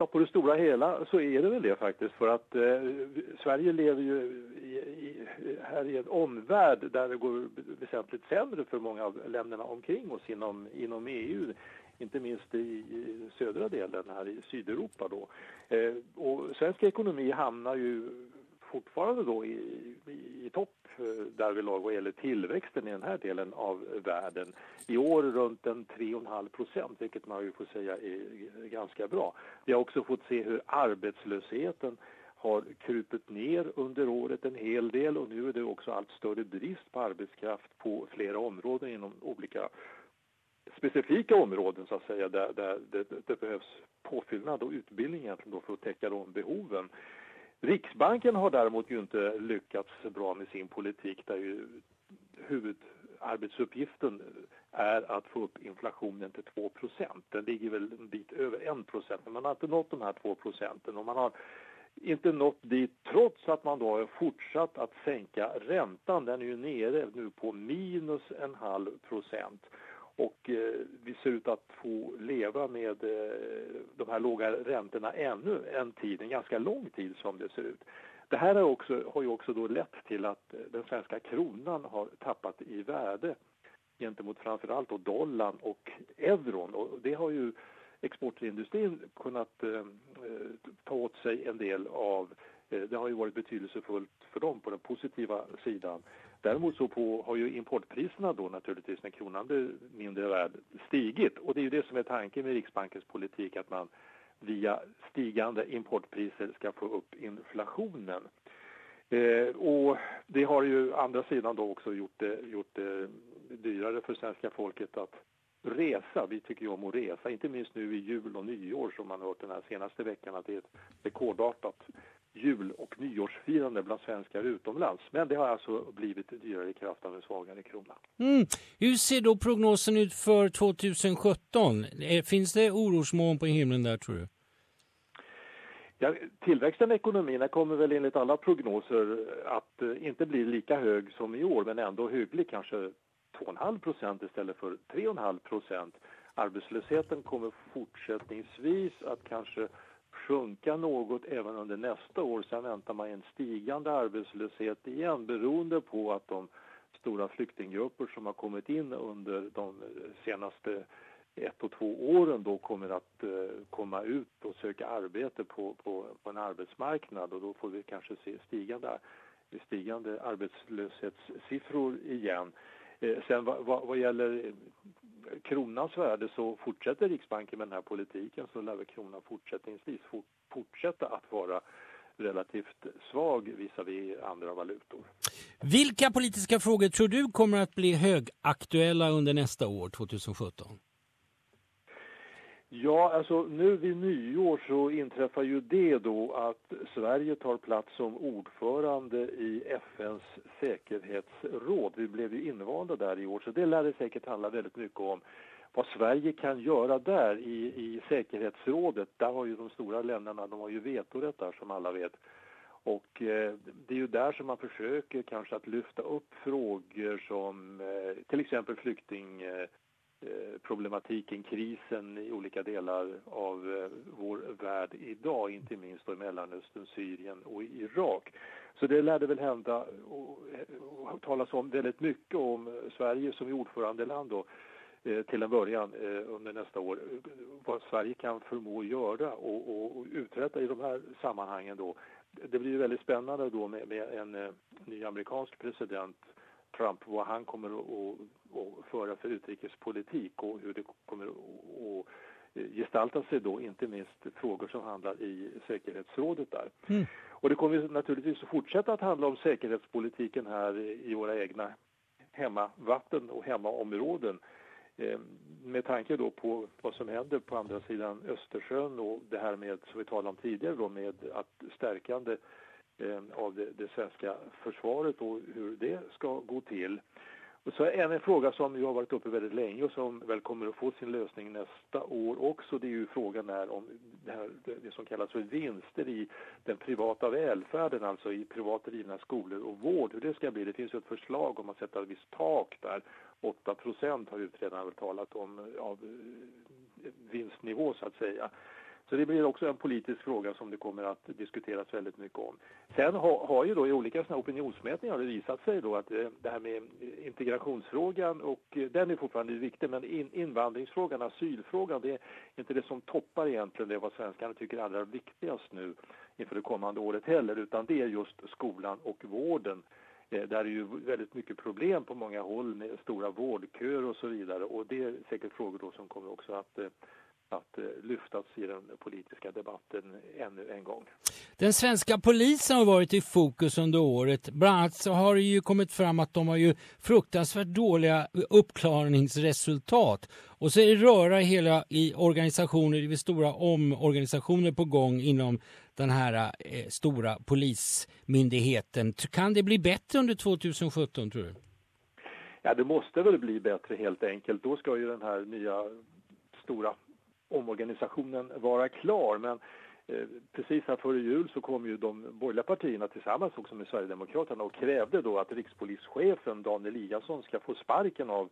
Ja, på det stora hela så är det väl det faktiskt för att eh, Sverige lever ju i, i, här i en omvärld där det går väsentligt sämre för många av länderna omkring oss inom, inom EU inte minst i, i södra delen här i Sydeuropa då. Eh, och svensk ekonomi hamnar ju fortfarande då i, i, i topp Eh, därvidlag vad gäller tillväxten i den här delen av världen. I år runt en 3,5 procent, vilket man ju får säga är ganska bra. Vi har också fått se hur arbetslösheten har krupit ner under året en hel del och nu är det också allt större brist på arbetskraft på flera områden inom olika specifika områden så att säga där, där det, det behövs påfyllnad och utbildning egentligen då för att täcka de behoven. Riksbanken har däremot ju inte lyckats bra med sin politik där ju huvudarbetsuppgiften är att få upp inflationen till 2% Den ligger väl en bit över 1% men man har inte nått de här 2 procenten och man har inte nått dit trots att man då har fortsatt att sänka räntan. Den är ju nere nu på minus en halv procent. Och eh, vi ser ut att få leva med eh, de här låga räntorna ännu en tid, en ganska lång tid som det ser ut. Det här har, också, har ju också då lett till att eh, den svenska kronan har tappat i värde gentemot framförallt då dollarn och euron. Och det har ju exportindustrin kunnat eh, eh ta åt sig en del av. Eh, det har ju varit betydelsefullt för dem på den positiva sidan. Däremot så på, har ju importpriserna då naturligtvis när kronan blir mindre värd stigit och det är ju det som är tanken med Riksbankens politik att man via stigande importpriser ska få upp inflationen. Eh, och det har ju andra sidan då också gjort det, gjort det dyrare för svenska folket att resa. Vi tycker ju om att resa, inte minst nu i jul och nyår som man har hört den här senaste veckan att det är ett rekordartat jul och nyårsfirande bland svenskar utomlands. Men det har alltså blivit dyrare i kraft av en svagare krona. Mm. Hur ser då prognosen ut för 2017? Eh, finns det orosmoln på himlen där tror du? Ja, tillväxten i ekonomin kommer väl enligt alla prognoser att eh, inte bli lika hög som i år men ändå hygglig, kanske 2,5 procent istället för 3,5 procent. Arbetslösheten kommer fortsättningsvis att kanske sjunka något även under nästa år. Sen väntar man en stigande arbetslöshet igen beroende på att de stora flyktinggrupper som har kommit in under de senaste ett och två åren då kommer att eh, komma ut och söka arbete på, på, på en arbetsmarknad och då får vi kanske se stigande, stigande arbetslöshetssiffror igen. Eh, sen vad, vad, vad, gäller kronans värde så fortsätter Riksbanken med den här politiken så lär kronan fortsättningsvis fortsätta att vara relativt svag visavi andra valutor. Vilka politiska frågor tror du kommer att bli högaktuella under nästa år, 2017? Ja, alltså nu vid nyår så inträffar ju det då att Sverige tar plats som ordförande i FNs säkerhetsråd. Vi blev ju invalda där i år så det lär det säkert handla väldigt mycket om vad Sverige kan göra där i, i säkerhetsrådet. Där har ju de stora länderna, de har ju vetorätt där som alla vet. Och eh, det är ju där som man försöker kanske att lyfta upp frågor som eh, till exempel flykting eh, Eh, problematiken, krisen i olika delar av eh, vår värld idag, inte minst i Mellanöstern, Syrien och Irak. Så det lärde väl hända och, och talas om väldigt mycket om Sverige som ordförandeland då, eh, till en början under nästa år, vad Sverige kan förmå göra och, och, och uträtta i de här sammanhangen då. Det blir väldigt spännande då med, med en ny amerikansk president Trump, vad han kommer att, föra för utrikespolitik och hur det kommer att gestalta sig då, inte minst frågor som handlar i säkerhetsrådet där. Mm. Och det kommer naturligtvis att fortsätta att handla om säkerhetspolitiken här i våra egna hemmavatten och hemmaområden eh, med tanke då på vad som händer på andra sidan Östersjön och det här med, som vi talade om tidigare då, med att stärkande Eh, av det, det, svenska försvaret och hur det ska gå till. Och så en, en fråga som ju har varit uppe väldigt länge och som väl kommer att få sin lösning nästa år också, det är ju frågan är om det, här, det som kallas för vinster i den privata välfärden, alltså i privat drivna skolor och vård, hur det ska bli. Det finns ju ett förslag om att sätta ett visst tak där. 8 procent har utredarna talat om av eh, vinstnivå så att säga. Så det blir också en politisk fråga som det kommer att diskuteras väldigt mycket om. Sen har, har ju då i olika såna opinionsmätningar det visat sig då att eh, det här med integrationsfrågan och eh, den är fortfarande viktig men in, invandringsfrågan, asylfrågan, det är inte det som toppar egentligen det vad svenskarna tycker är allra viktigast nu inför det kommande året heller utan det är just skolan och vården eh, där är ju väldigt mycket problem på många håll med stora vårdköer och så vidare och det är säkert frågor då som kommer också att eh, att eh, lyftas i den politiska debatten ännu en gång. Den svenska polisen har varit i fokus under året. Bland annat så har det ju kommit fram att de har ju fruktansvärt dåliga uppklarningsresultat. Och så är det röra hela i organisationer, det är stora omorganisationer på gång inom den här eh, stora polismyndigheten. Kan det bli bättre under 2017 tror du? Ja, det måste väl bli bättre helt enkelt. Då ska ju den här nya stora omorganisationen vara klar. Men eh, precis här före jul så kom ju de borgerliga partierna tillsammans också med Sverigedemokraterna och krävde då att rikspolischefen Dan Eliasson ska få sparken av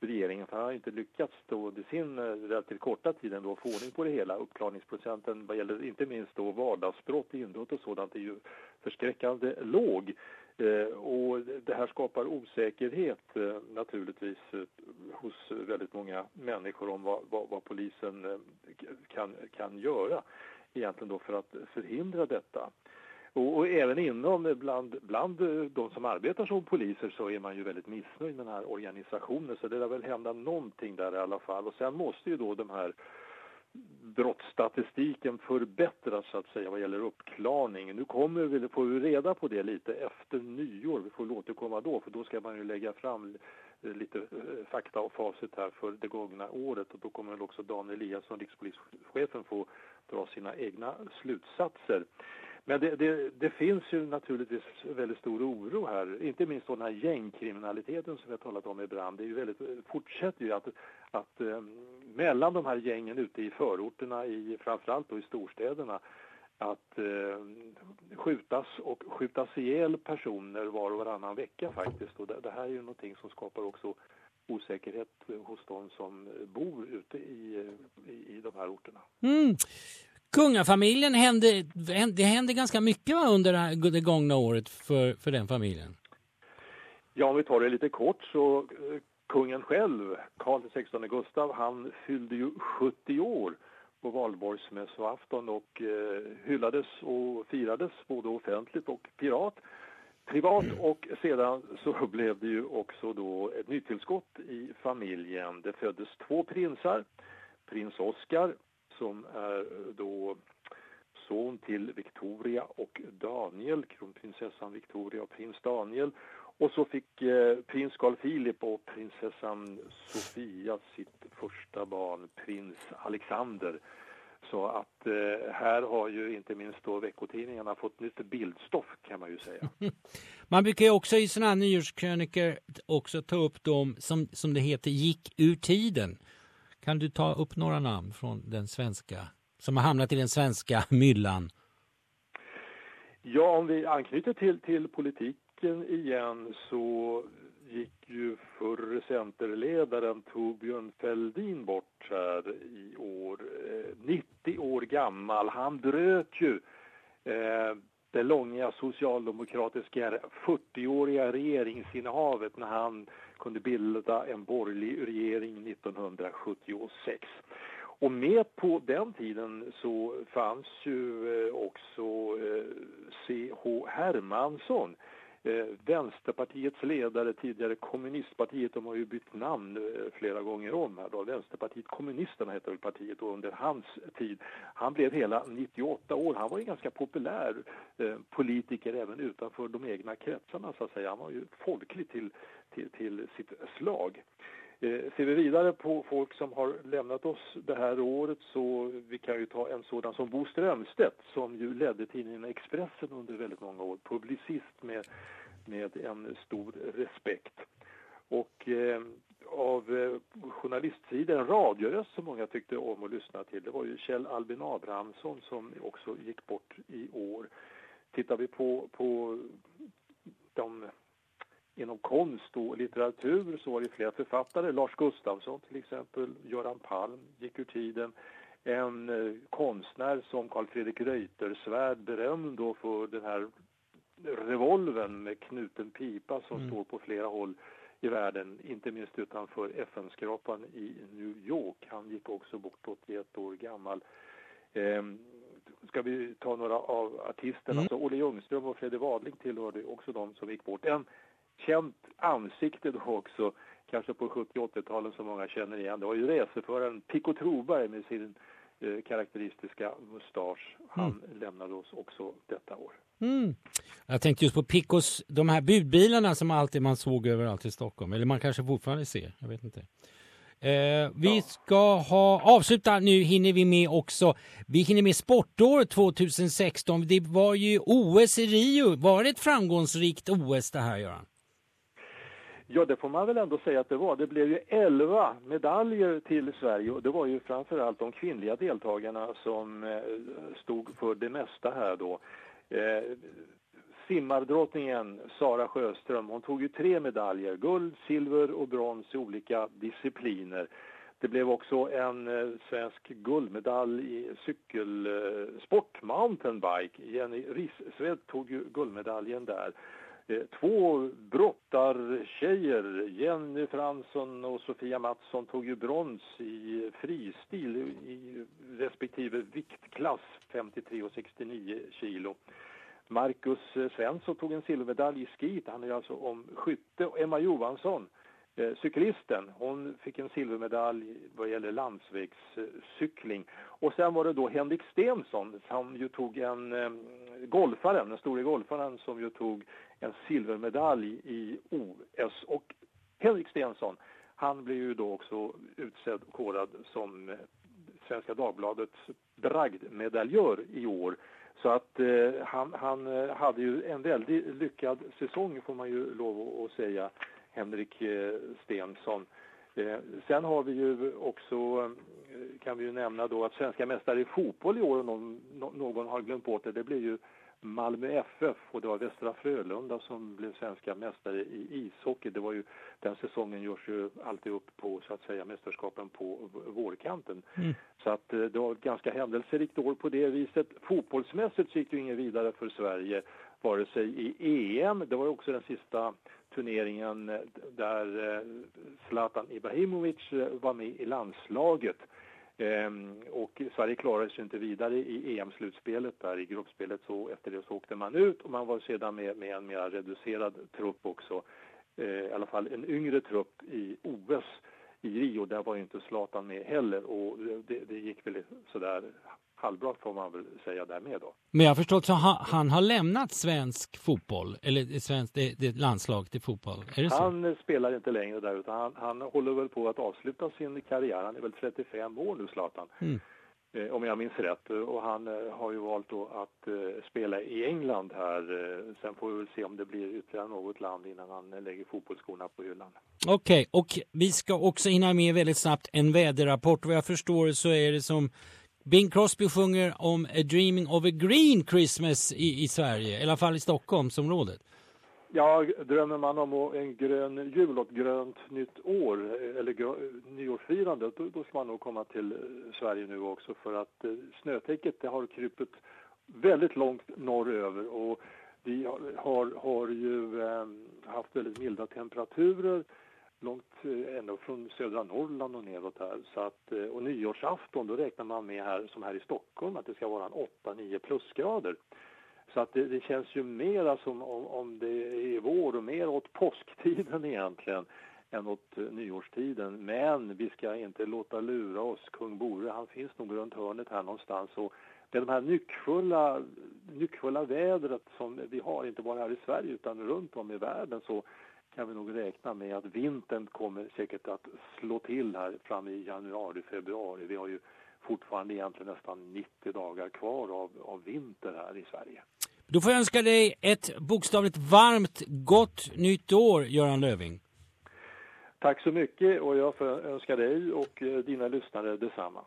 regeringen för han har inte lyckats då under sin eh, relativt korta tid ändå få ordning på det hela. Uppklarningsprocenten vad gäller inte minst då vardagsbrott, inbrott och sådant är ju förskräckande låg. Eh, och det här skapar osäkerhet eh, naturligtvis eh, hos väldigt många människor om vad, vad, vad polisen kan, kan göra egentligen då för att förhindra detta. Och, och, även inom bland, bland de som arbetar som poliser så är man ju väldigt missnöjd med den här organisationen så det lär väl hända någonting där i alla fall och sen måste ju då de här brottsstatistiken förbättras så att säga vad gäller uppklarning. Nu kommer vi, får vi reda på det lite efter nyår, vi får återkomma då för då ska man ju lägga fram lite eh, fakta och facit här för det gångna året och då kommer väl också Dan Eliasson, rikspolischefen, få dra sina egna slutsatser. Men det, det, det, finns ju naturligtvis väldigt stor oro här, inte minst den här gängkriminaliteten som vi har talat om ibland. Det är ju väldigt, fortsätter ju att, att eh, mellan de här gängen ute i förorterna, i, framförallt då i storstäderna, att eh, skjutas och skjutas ihjäl personer var och varannan vecka faktiskt. Och det, det, här är ju någonting som skapar också osäkerhet hos de som bor ute i, i, i de här orterna. Mm. Kungafamiljen hände, det hände ganska mycket under det gångna året för, för den familjen. Ja, om vi tar det lite kort så eh, kungen själv, Karl XVI Gustav, han fyllde ju 70 år på valborgsmässoafton och eh, hyllades och firades både offentligt och pirat, privat och sedan så blev det ju också då ett nytillskott i familjen. Det föddes två prinsar, prins Oscar som är då son till Victoria och Daniel, kronprinsessan Victoria och prins Daniel. Och så fick eh, prins Carl Philip och prinsessan Sofia sitt första barn, prins Alexander. Så att eh, här har ju inte minst då veckotidningarna fått nytt bildstoff kan man ju säga. Man brukar ju också i sådana här nyårskrönikor också ta upp dem som, som det heter gick ur tiden. Kan du ta upp några namn från den svenska, som har hamnat i den svenska myllan? Ja, om vi anknyter till, till politiken igen så gick ju förre centerledaren Torbjörn Fälldin bort här i år. Eh, 90 år gammal. Han bröt ju eh, det långa socialdemokratiska 40-åriga regeringsinnehavet när han kunde bilda en borgerlig regering 1976. Och med på den tiden så fanns ju eh, också eh, C.H. Hermansson eh, Vänsterpartiets ledare, tidigare kommunistpartiet, de har ju bytt namn eh, flera gånger om här då. Vänsterpartiet kommunisterna heter väl partiet och under hans tid. Han blev hela 98 år. Han var ju ganska populär eh, politiker även utanför de egna kretsarna så att säga. Han var ju folklig till, till, till sitt slag. Eh, ser vi vidare på folk som har lämnat oss det här året så vi kan ju ta en sådan som Bo Strömstedt som ju ledde tidningen Expressen under väldigt många år, publicist med, med en stor respekt. Och eh, av eh, journalistsidan, radioröst som många tyckte om att lyssna till, det var ju Kjell Albin Abrahamsson som också gick bort i år. Tittar vi på, på de inom konst och litteratur så var det flera författare, Lars Gustafsson till exempel, Göran Palm gick ur tiden, en eh, konstnär som Carl Fredrik Reuterswärd, berömd då för den här revolven med knuten pipa som mm. står på flera håll i världen, inte minst utanför FN-skrapan i New York. Han gick också bort 81 år gammal. Eh, ska vi ta några av artisterna, mm. så Olle Ljungström och Fredrik Wadling tillhörde också de som gick bort. En känt ansikte då också, kanske på 70 80-talen som många känner igen, det var ju racerföraren Pico Troberg med sin eh, karaktäristiska mustasch. Han mm. lämnade oss också detta år. Mm. Jag tänkte just på Picos, de här budbilarna som alltid man såg överallt i Stockholm, eller man kanske fortfarande ser, jag vet inte. Eh, vi ja. ska ha avsluta, nu hinner vi med också, vi hinner med sportår 2016. Det var ju OS i Rio, var det ett framgångsrikt OS det här Göran? Ja, det får man väl ändå säga att det var. Det blev ju 11 medaljer till Sverige och det var ju framförallt de kvinnliga deltagarna som eh, stod för det mesta här då. Eh, simmardrottningen Sara Sjöström, hon tog ju tre medaljer, guld, silver och brons i olika discipliner. Det blev också en eh, svensk guldmedalj i cykelsport, eh, mountainbike. Jenny Rissved tog ju guldmedaljen där. Eh, två brottartjejer, Jenny Fransson och Sofia Mattsson, tog ju brons i fristil i respektive viktklass, 53 och 69 kilo. Marcus eh, Svensson tog en silvermedalj i skit, han är alltså om skytte. Och Emma Johansson, eh, cyklisten, hon fick en silvermedalj vad gäller landsvägscykling. Och sen var det då Henrik Stensson som ju tog en golfaren, den store golfaren som ju tog en silvermedalj i OS. Och Henrik Stensson, han blev ju då också utsedd och korad som eh, Svenska Dagbladets bragdmedaljör i år. Så att eh, han, han eh, hade ju en väldigt lyckad säsong får man ju lov att säga, Henrik eh, Stensson. Eh, sen har vi ju också, eh, kan vi ju nämna då att svenska mästare i fotboll i år, någon, någon har glömt bort det, det blir ju Malmö FF och det var Västra Frölunda som blev svenska mästare i ishockey. Det var ju, den säsongen görs ju alltid upp på så att säga mästerskapen på vårkanten. Mm. Så att eh, det var ett ganska händelserikt år på det viset. Fotbollsmässigt gick det ingen vidare för Sverige vare sig i EM, det var också den sista turneringen där eh, Zlatan Ibrahimovic eh, var med i landslaget. Ehm, och Sverige klarade sig inte vidare i EM-slutspelet där i gruppspelet så efter det så åkte man ut och man var sedan med, med en mer reducerad trupp också. Ehm, I alla fall en yngre trupp i OS i Rio, där var ju inte Zlatan med heller och det, det gick väl sådär halvbra får man väl säga där med då. Men jag har förstått så han, han har lämnat svensk fotboll, eller svensk, det, det landslag till fotboll, är det så? Han spelar inte längre där utan han, han håller väl på att avsluta sin karriär, han är väl 35 år nu Zlatan. Mm. Eh, om jag minns rätt. Och han eh, har ju valt då att eh, spela i England här. Sen får vi väl se om det blir ytterligare något land innan han lägger fotbollsskorna på hyllan. Okej, okay, och vi ska också hinna med väldigt snabbt en väderrapport. Vad jag förstår så är det som Bing Crosby sjunger om A Dreaming of a Green Christmas i, i Sverige, i alla fall i Stockholmsområdet. Ja, drömmer man om en grön jul och ett grönt nytt år, eh, eller eh, nyårsfirande, då, då ska man nog komma till eh, Sverige nu också för att eh, snötäcket det har krypit väldigt långt norröver och vi har, har, har ju eh, haft väldigt milda temperaturer långt eh, ända från södra Norrland och neråt här. Så att, eh, och nyårsafton, då räknar man med här, som här i Stockholm, att det ska vara en 8-9 plusgrader. Så att det, det, känns ju mera som om, om det är vår och mer åt påsktiden egentligen än åt eh, nyårstiden. Men vi ska inte låta lura oss. Kung Bore, han finns nog runt hörnet här någonstans. Och är de här nyckfulla, nyckfulla vädret som vi har, inte bara här i Sverige utan runt om i världen, så kan vi nog räkna med att vintern kommer säkert att slå till här fram i januari, februari. Vi har ju fortfarande egentligen nästan 90 dagar kvar av, av vinter här i Sverige. Då får jag önska dig ett bokstavligt varmt gott nytt år, Göran Löving. Tack så mycket och jag får önska dig och eh, dina lyssnare detsamma.